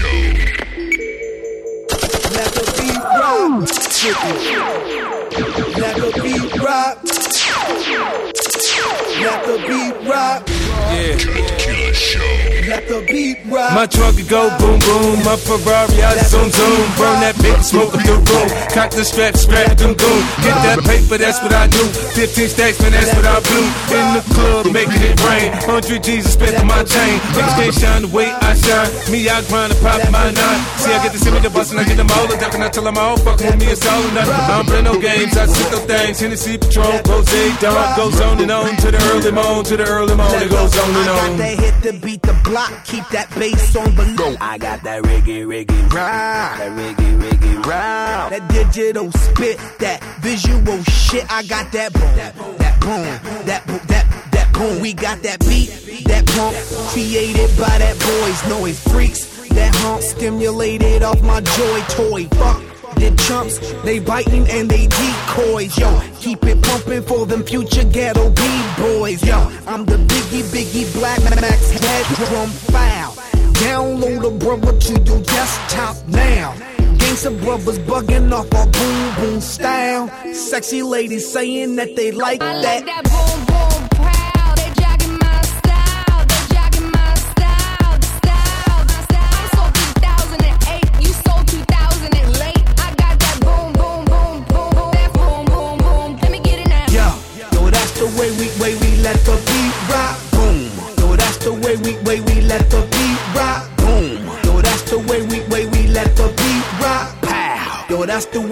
Let the beat rock. Let the beat rock. Let the beat rock. Yeah. Let the beat rock. My truck go boom boom, my Ferrari I zoom zoom, burn that bitch, smoke up the room, cock the strap, strap them goon, get that paper, that's what I do. 15 stacks, man, that's what I blew. In the club, making it rain. 100 G's I spent on my chain. Niggas can't shine the way I shine. Me, I grind and pop my nine. See, I get to see me the bus and I get them all duck and I tell them all fucking with me, it's all or nothing. I don't play no games, I sit those things. Hennessy Patrol, Rose, Dawn, goes on and on to the early morn, to the early morn, it goes on and on. I got that hit to beat the block, keep that bass on below. I got that reggae, reggae, rap, that reggae, reggae, rap, that digital spit, that visual shit. I got that boom, that boom, that boom, that that boom. We got that beat, that pump, created by that boys, noise freaks. That hump stimulated off my joy toy. Fuck the chumps, they biting and they decoys. Yo, keep it pumping for them future ghetto B-boys. Yo, I'm the biggie, biggie, black max head drum foul. Download a brother to your desktop now. Gangsta brothers bugging off our boom boom style. Sexy ladies saying that they like I that. like that boom boom that's the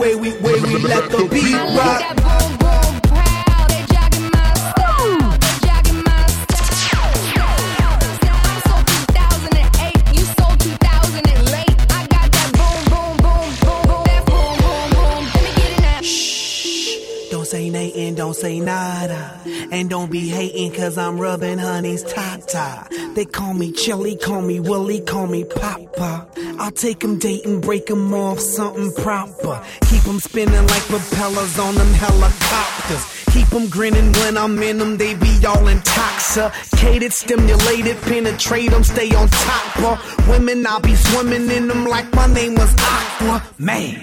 Nothing, don't say nada. And don't be hating cause I'm rubbing honey's tata. They call me Chili, call me Willie, call me Papa. I'll take 'em dating, break 'em off something proper. Keep 'em spinning like propellers on them helicopters. Keep 'em grinning when I'm in 'em, they be all intoxicated, stimulated, penetrate 'em, stay on top of women. I'll be swimming in 'em like my name was Aqua Man.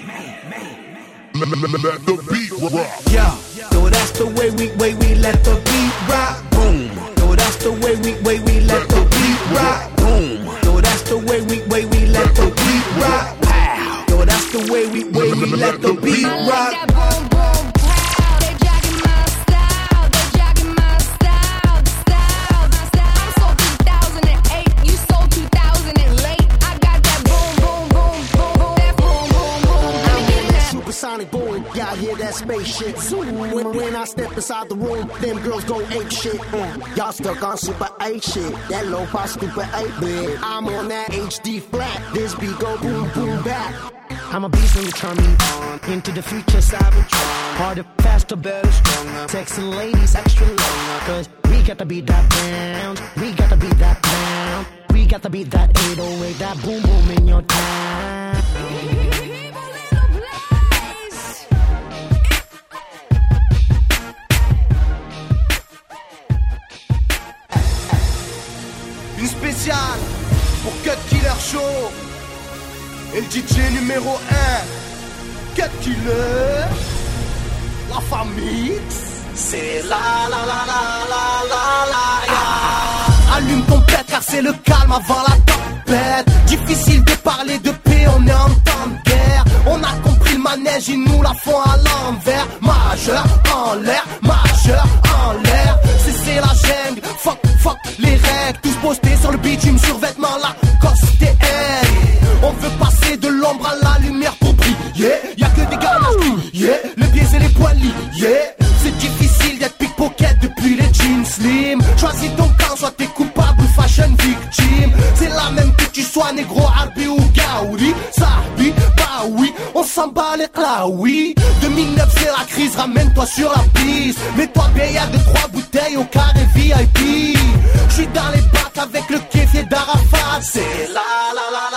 Let the beat rock. Yo, yo, that's the way we way we let the beat rock. Boom. Yo, that's the way we way we let the beat rock. Boom. Yo, that's the way we way we let the beat rock. Pow. Yo, that's the way we way we let the beat rock. Spaceship? When, when I step inside the room, them girls go ape shit. Mm. Y'all stuck on super 8 shit. That low fi super 8 bit. I'm on that HD flat. This beat go boom boom back. I'm a beast when you turn me on. Into the future, savage. Harder, faster, better, stronger. Sexy ladies, extra longer. Cause we got to beat that down. We got to beat that down. We got to beat that 808, that boom boom in your town. Pour Cut Killer Show. Et le DJ numéro 1, Cut Killer. La famille. C'est la la la la la la la. Allume ton car c'est le calme avant la tempête. Difficile de parler de paix, on est en temps de guerre. On a compris le manège, ils nous la font à l'envers. Majeur en l'air, majeur en l'air. C'est la jungle, fuck, fuck les règles. Tous postés sur le bitume, survêtement la coste. On veut passer de l'ombre à la lumière s'en bat les oui 2009 c'est la crise, ramène-toi sur la piste. Mets-toi bien, y'a deux trois bouteilles au carré VIP. J'suis dans les bacs avec le kéfier d'Arafat. C'est la la la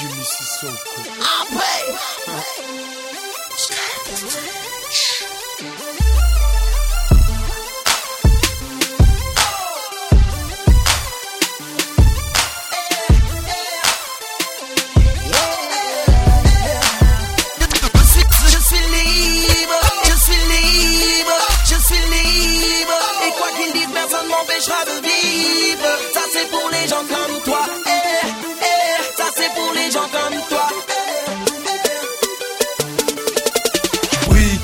Give me some soap. I'll pay.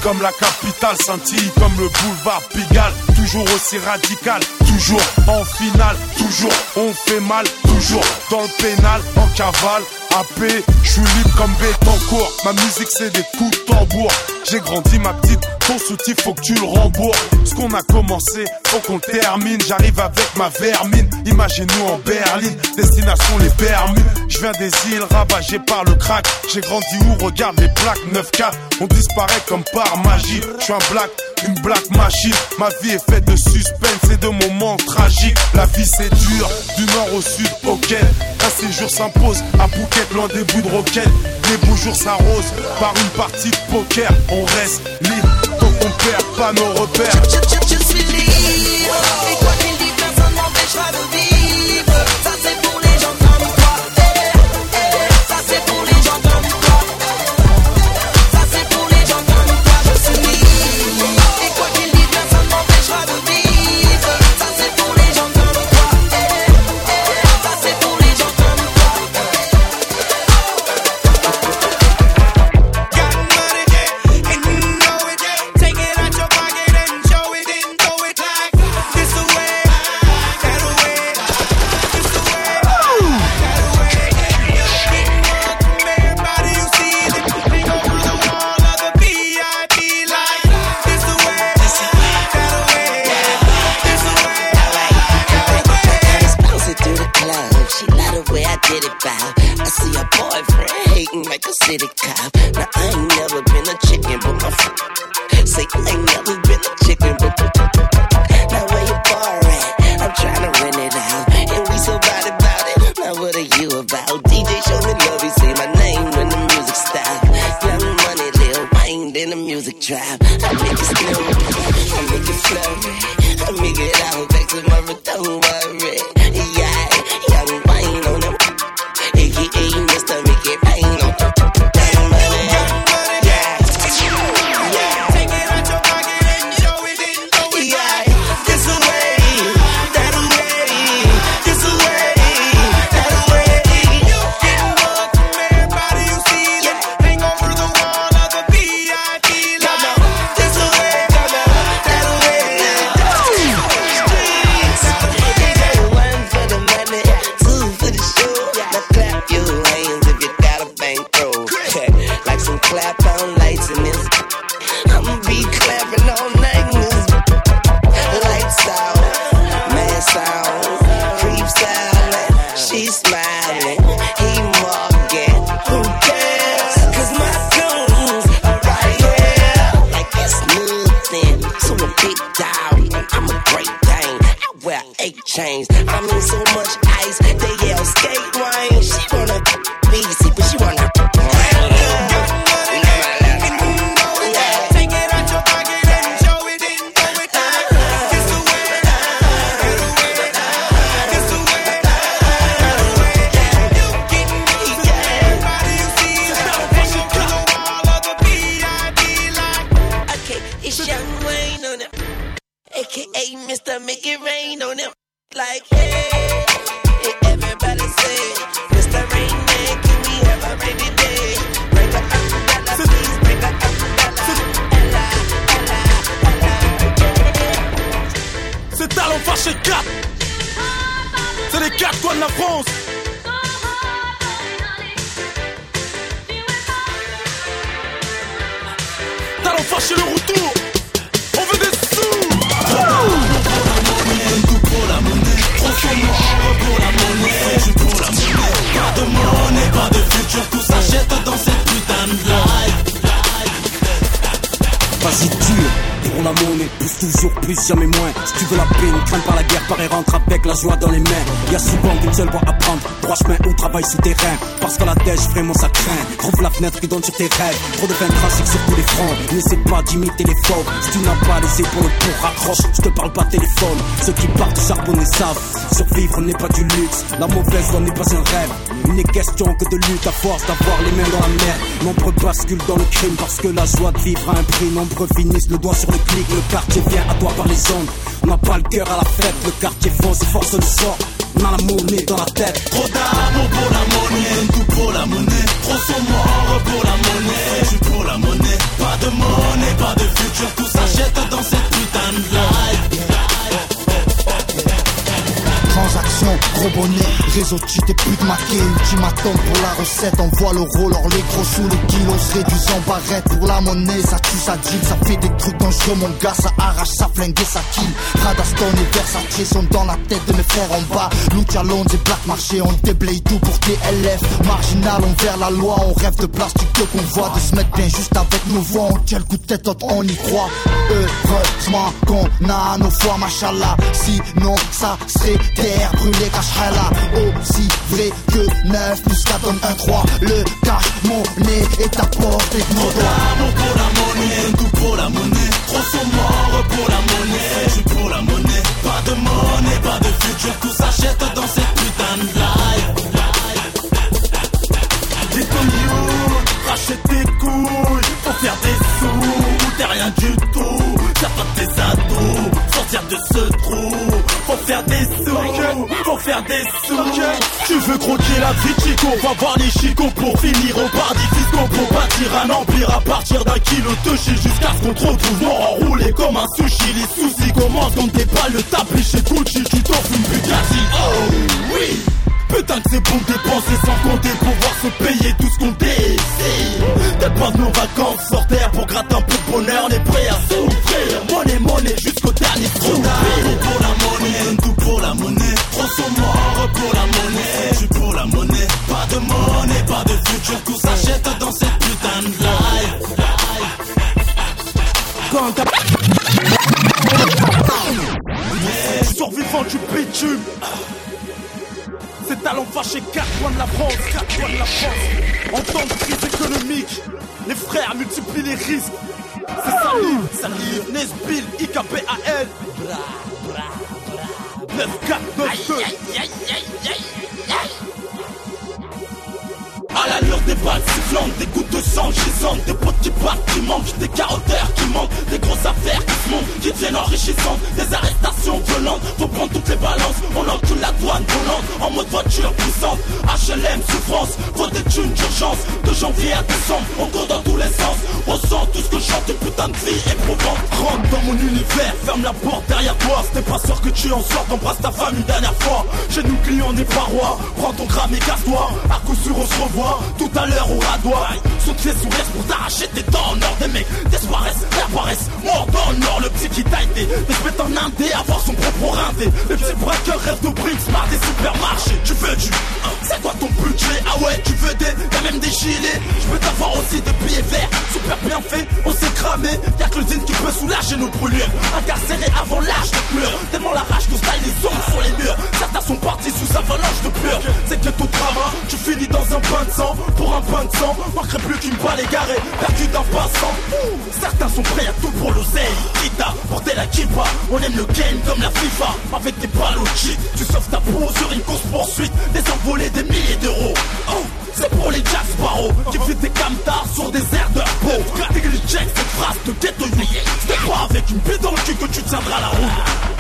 Comme la capitale, scintille comme le boulevard Pigalle. Toujours aussi radical, toujours en finale, toujours on fait mal, toujours dans le pénal, en cavale. AP, je suis libre comme Bétancourt. Ma musique c'est des coups de tambour. J'ai grandi ma petite, ton soutien faut que tu le rembourses. Ce qu'on a commencé, faut qu'on termine. J'arrive avec ma vermine, imagine-nous en Berlin, destination les Bermudes. Je viens des îles ravagées par le crack. J'ai grandi où? Regarde les plaques 9K. On disparaît comme par magie. Je suis un black, une black machine. Ma vie est faite de suspense et de moments tragiques. La vie c'est dur, du nord au sud, ok. Un séjour s'impose à Phuket, loin des bouts de roquette. Les beaux jours s'arrosent par une partie de poker. On reste libre pas nos repères. I see a boyfriend hating like a city cop. Now I ain't clap on lights and sont fâchés quatre. C'est les quatre coins de la France. T'allons fâcher le retour. On veut des sous. Tout pour la monnaie. Procure-moi pour la monnaie. Je pour la monnaie. Pas de monnaie, pas de futur. Tout s'achète dans cette putain de life. Pas si dur la monnaie, pousse toujours plus, jamais moins. Si tu veux la paix, ne crains pas la guerre, pareil rentre avec la joie dans les mains. Y a souvent qu'une seule voie à prendre, trois chemins ou travail souterrain. Parce qu'à la dèche, vraiment ça craint. Trouve la fenêtre qui donne sur tes rêves. Trop de vin tragique sur tous les fronts. N'essaie pas d'imiter les faux. Si tu n'as pas les épaules pour raccroche, je te parle pas téléphone. Ceux qui partent charbonner savent. Survivre n'est pas du luxe. La mauvaise voie n'est pas un rêve. Il n'est question que de lutte à force d'avoir les mains dans la mer. Nombreux basculent dans le crime parce que la joie de vivre a un prix. Nombreux finissent le doigt sur le clic. Le quartier vient à toi par les ondes. On n'a pas le cœur à la fête. Le quartier fonce et force le sort. On la monnaie dans la tête. Trop d'amour pour la monnaie, bonnet, réseau cheat et pute maquée Ultimatum pour la recette, on voit le roller Les gros sous les kilos, réduisent en barrette Pour la monnaie, ça tue, ça deal. Ça fait des trucs dangereux, mon gars, ça arrache, ça flingue et ça kill. Radaston et Versace sont dans la tête de mes frères en bas. Lucha Lounge et Black Marché, on déblaye tout pour TLF Marginal, on vers la loi, on rêve de plastique de convoi. De se mettre bien juste avec nos voix, on tient le coup de tête, on y croit. Heureusement qu'on a nos foi, machallah. Sinon, ça serait terre brûlée, cachera Aussi vrai que 9 plus 4 donne 1 3 Le cash, monnaie est à portée de d'amour pour la monnaie, tout pour la monnaie. Trop sont morts pour la monnaie, je pour la monnaie. Pas de monnaie, pas de futur, tout s'achète dans cette putain de life. Des couilles, racheter tes couilles, pour faire des sous, t'es rien du tout. T'as pas tes ados, sortir de ce des sous. Tu veux croquer la vie, Chico, va voir les chicots pour finir au paradis fiscaux, pour bâtir un empire à partir d'un kilo de shit jusqu'à ce qu'on te retrouve mort enroulé comme un sushi. Les soucis commencent quand t'es pas le tapis chez Gucci, tu t'offres une Bugatti, oh oui. Putain que c'est bon dépenser sans compter pouvoir se payer tout ce qu'on désire de nos vacances sur pour gratter un peu de bonheur On est prêt à souffrir Monnaie, monnaie jusqu'au dernier trou sont morts pour la monnaie suis pour la monnaie Pas de monnaie, pas de futur Tout s'achète dans cette putain de life Quand Survivant du bitume c'est talent fâché quatre coins de la France, quatre coins de la France. En temps de crise économique, les frères multiplient les risques. C'est Salif, Salif, Nesbill, IKPAL. 9 4 9 2 À des gouttes de sang gisantes, des potes qui partent, qui manquent, des carotteurs qui manquent, des grosses affaires qui se montent, qui deviennent enrichissantes, des arrestations violentes, faut prendre toutes les balances, on encule la douane volante, en mode voiture puissante, HLM souffrance, faut des thunes d'urgence, de janvier à décembre, on court dans tous les sens, ressent tout ce que chante, une putain de vie éprouvante, rentre dans mon univers, ferme la porte derrière toi, c'était pas sûr que tu en sortes, embrasse ta femme une dernière fois, chez nous clients pas roi, prends ton gramme et casse-toi, on se revoit, tout à l'heure au radoir, saute les sourires pour t'arracher tes dents en or, des mecs disparaissent, réapparaissent, mort dans le le petit qui t'a été, de se mettre en indé, avoir son propre rinté, le petit braqueur rêve de bricks, marre des supermarchés, tu veux du, hein, c'est quoi ton budget, ah ouais, tu veux des, t'as même des gilets, je peux t'avoir aussi des billets verts, super bien fait, on s'est cramé, y'a que le zine qui peut soulager nos brûlures, incarcéré avant l'âge de pleurs, tellement la rage que style les ongles sur les murs, certains sont partis sous avalanche de pleurs, c'est que tout drama, tu finis dans un pain de sang, pour un pain de sang, manquerait plus qu'une balle égarée, perdu d'un passant, certains sont prêts à tout pour l'oseille, à porter la kippa, on aime le game comme la FIFA, avec des balles au cheat, tu sauves ta peau sur une course poursuite, des envolées des milliers d'euros, oh, c'est pour les Jack Sparrow qui font des camtars sur des airs de peau. Dès que les cette phrase de ghetto C'était pas avec une bille dans le cul que tu tiendras la route.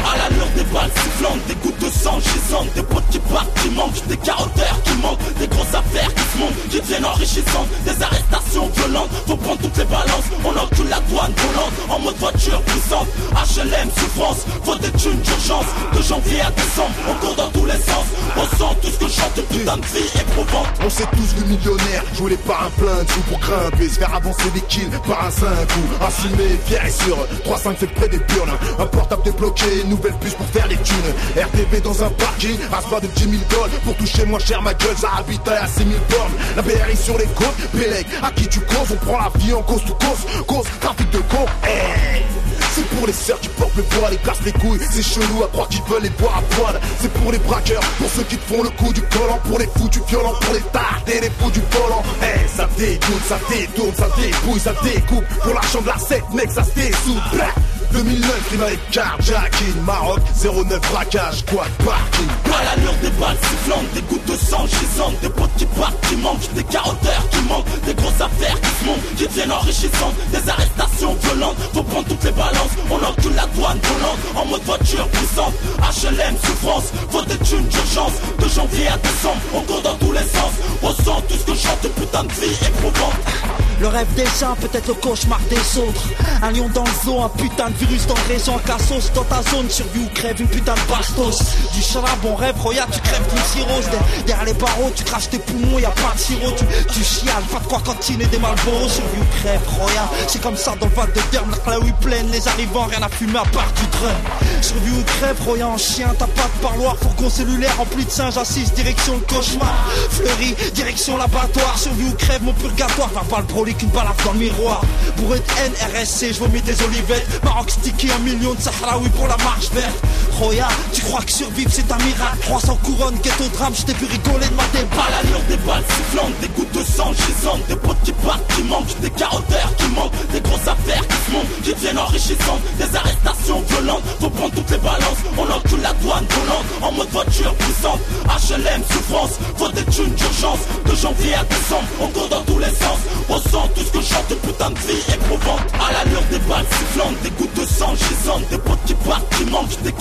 À l'allure des balles sifflantes, des de sang gisantes, des potes qui manquent, des carotteurs qui manquent, des grosses affaires qui se montent, qui deviennent enrichissantes, des arrestations violentes. Faut prendre toutes les balances, on encule la douane volante, en mode voiture puissante. HLM souffrance, faut des thunes d'urgence. De janvier à décembre, on court dans tous les sens. On sent tout ce que chante, une de vie éprouvante. On sait tous le millionnaire, joué par un plein de sous pour grimper, se faire avancer des kills par un 5 ou assumé, fier et sûr, 3-5 fait près des burnes, un portable débloqué, une nouvelle puce pour faire les thunes, RTB dans un parking, raspard de 10 000 dollars, pour toucher moins cher ma gueule, ça habite à 6 000 bornes, la BRI sur les côtes, Pélec, à qui tu causes, on prend la vie en cause tout cause, cause trafic de con, hey C'est pour les sœurs qui portent le poids, les cassent les couilles. C'est chelou à croire qu'ils veulent les boire à poil. C'est pour les braqueurs, pour ceux qui te font le coup du collant. Pour les fous du violent, pour les tards et les fous du volant. Eh ça dégoûte, ça détourne, ça débouille, ça découpe. Pour l'argent de la secte mec ça se dessoude 2009, rime avec carjacking. Maroc, 09 braquage, quad parking. À l'allure des balles sifflantes, des gouttes de sang gisantes, des potes qui partent, qui manquent, des carotteurs qui manquent, des grosses affaires qui se montent, qui deviennent enrichissantes, des arrestations violentes, faut prendre toutes les balances, on encule la douane volante, en mode voiture puissante, HLM souffrance, faut des thunes d'urgence, de janvier à décembre, on court dans tous les sens, on sent tout ce que chante, putain de vie éprouvante. Le rêve des uns, peut-être le cauchemar des autres. Un lion dans le zoo, un putain de virus dans le un cassos dans ta zone, survie ou crève, une putain de bastos. Du charbon, rêve, regarde, tu crèves d'une cirrhose. Der- Derrière les barreaux, tu craches tes poumons, y a pas de sirop, tu, tu chiales, pas de quoi cantiner des malboros, survie ou crève, regarde. C'est comme ça dans le val de Derne, la rue pleine, les arrivants, rien à fumer à part du drum. Survie ou crève, regarde en chien, t'as pas de parloir, fourgon cellulaire rempli de singes assises, direction le cauchemar. Fleury, direction l'abattoir, survie ou crève, mon purgatoire, va pas le brolic, une balafre dans le miroir. Bourré de haine, RSC, je vomis des olivettes. Maroc sticky, un million de Sahraoui pour la marche verte. Tu crois que survivre c'est un miracle? 300 couronnes, ghetto drame, je t'ai vu rigoler de ma À déballe. l'allure des balles sifflantes, des gouttes de sang gisantes, des potes qui partent, qui manquent, des carotteurs qui manquent, des grosses affaires qui se montent, qui deviennent enrichissantes, des arrestations violentes, faut prendre toutes les balances, on encule la douane volante, en mode voiture puissante, HLM souffrance, faut des thunes d'urgence, de janvier à décembre, on court dans tous les sens, on sent tout ce que chante, une putain de vie éprouvante, à l'allure des balles sifflantes, des gouttes de sang gisantes, des potes qui partent, qui manquent, des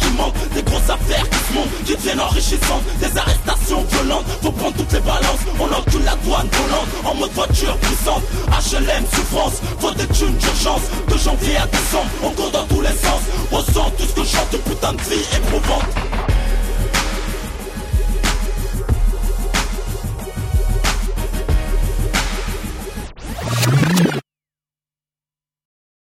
qui manquent, des grosses affaires qui se montent, qui deviennent enrichissantes, des arrestations violentes, faut prendre toutes les balances, on encule la douane volante, en mode voiture puissante, HLM souffrance, faut des thunes d'urgence, de janvier à décembre, on court dans tous les sens, on sent tout ce que chante, putain de vie éprouvante.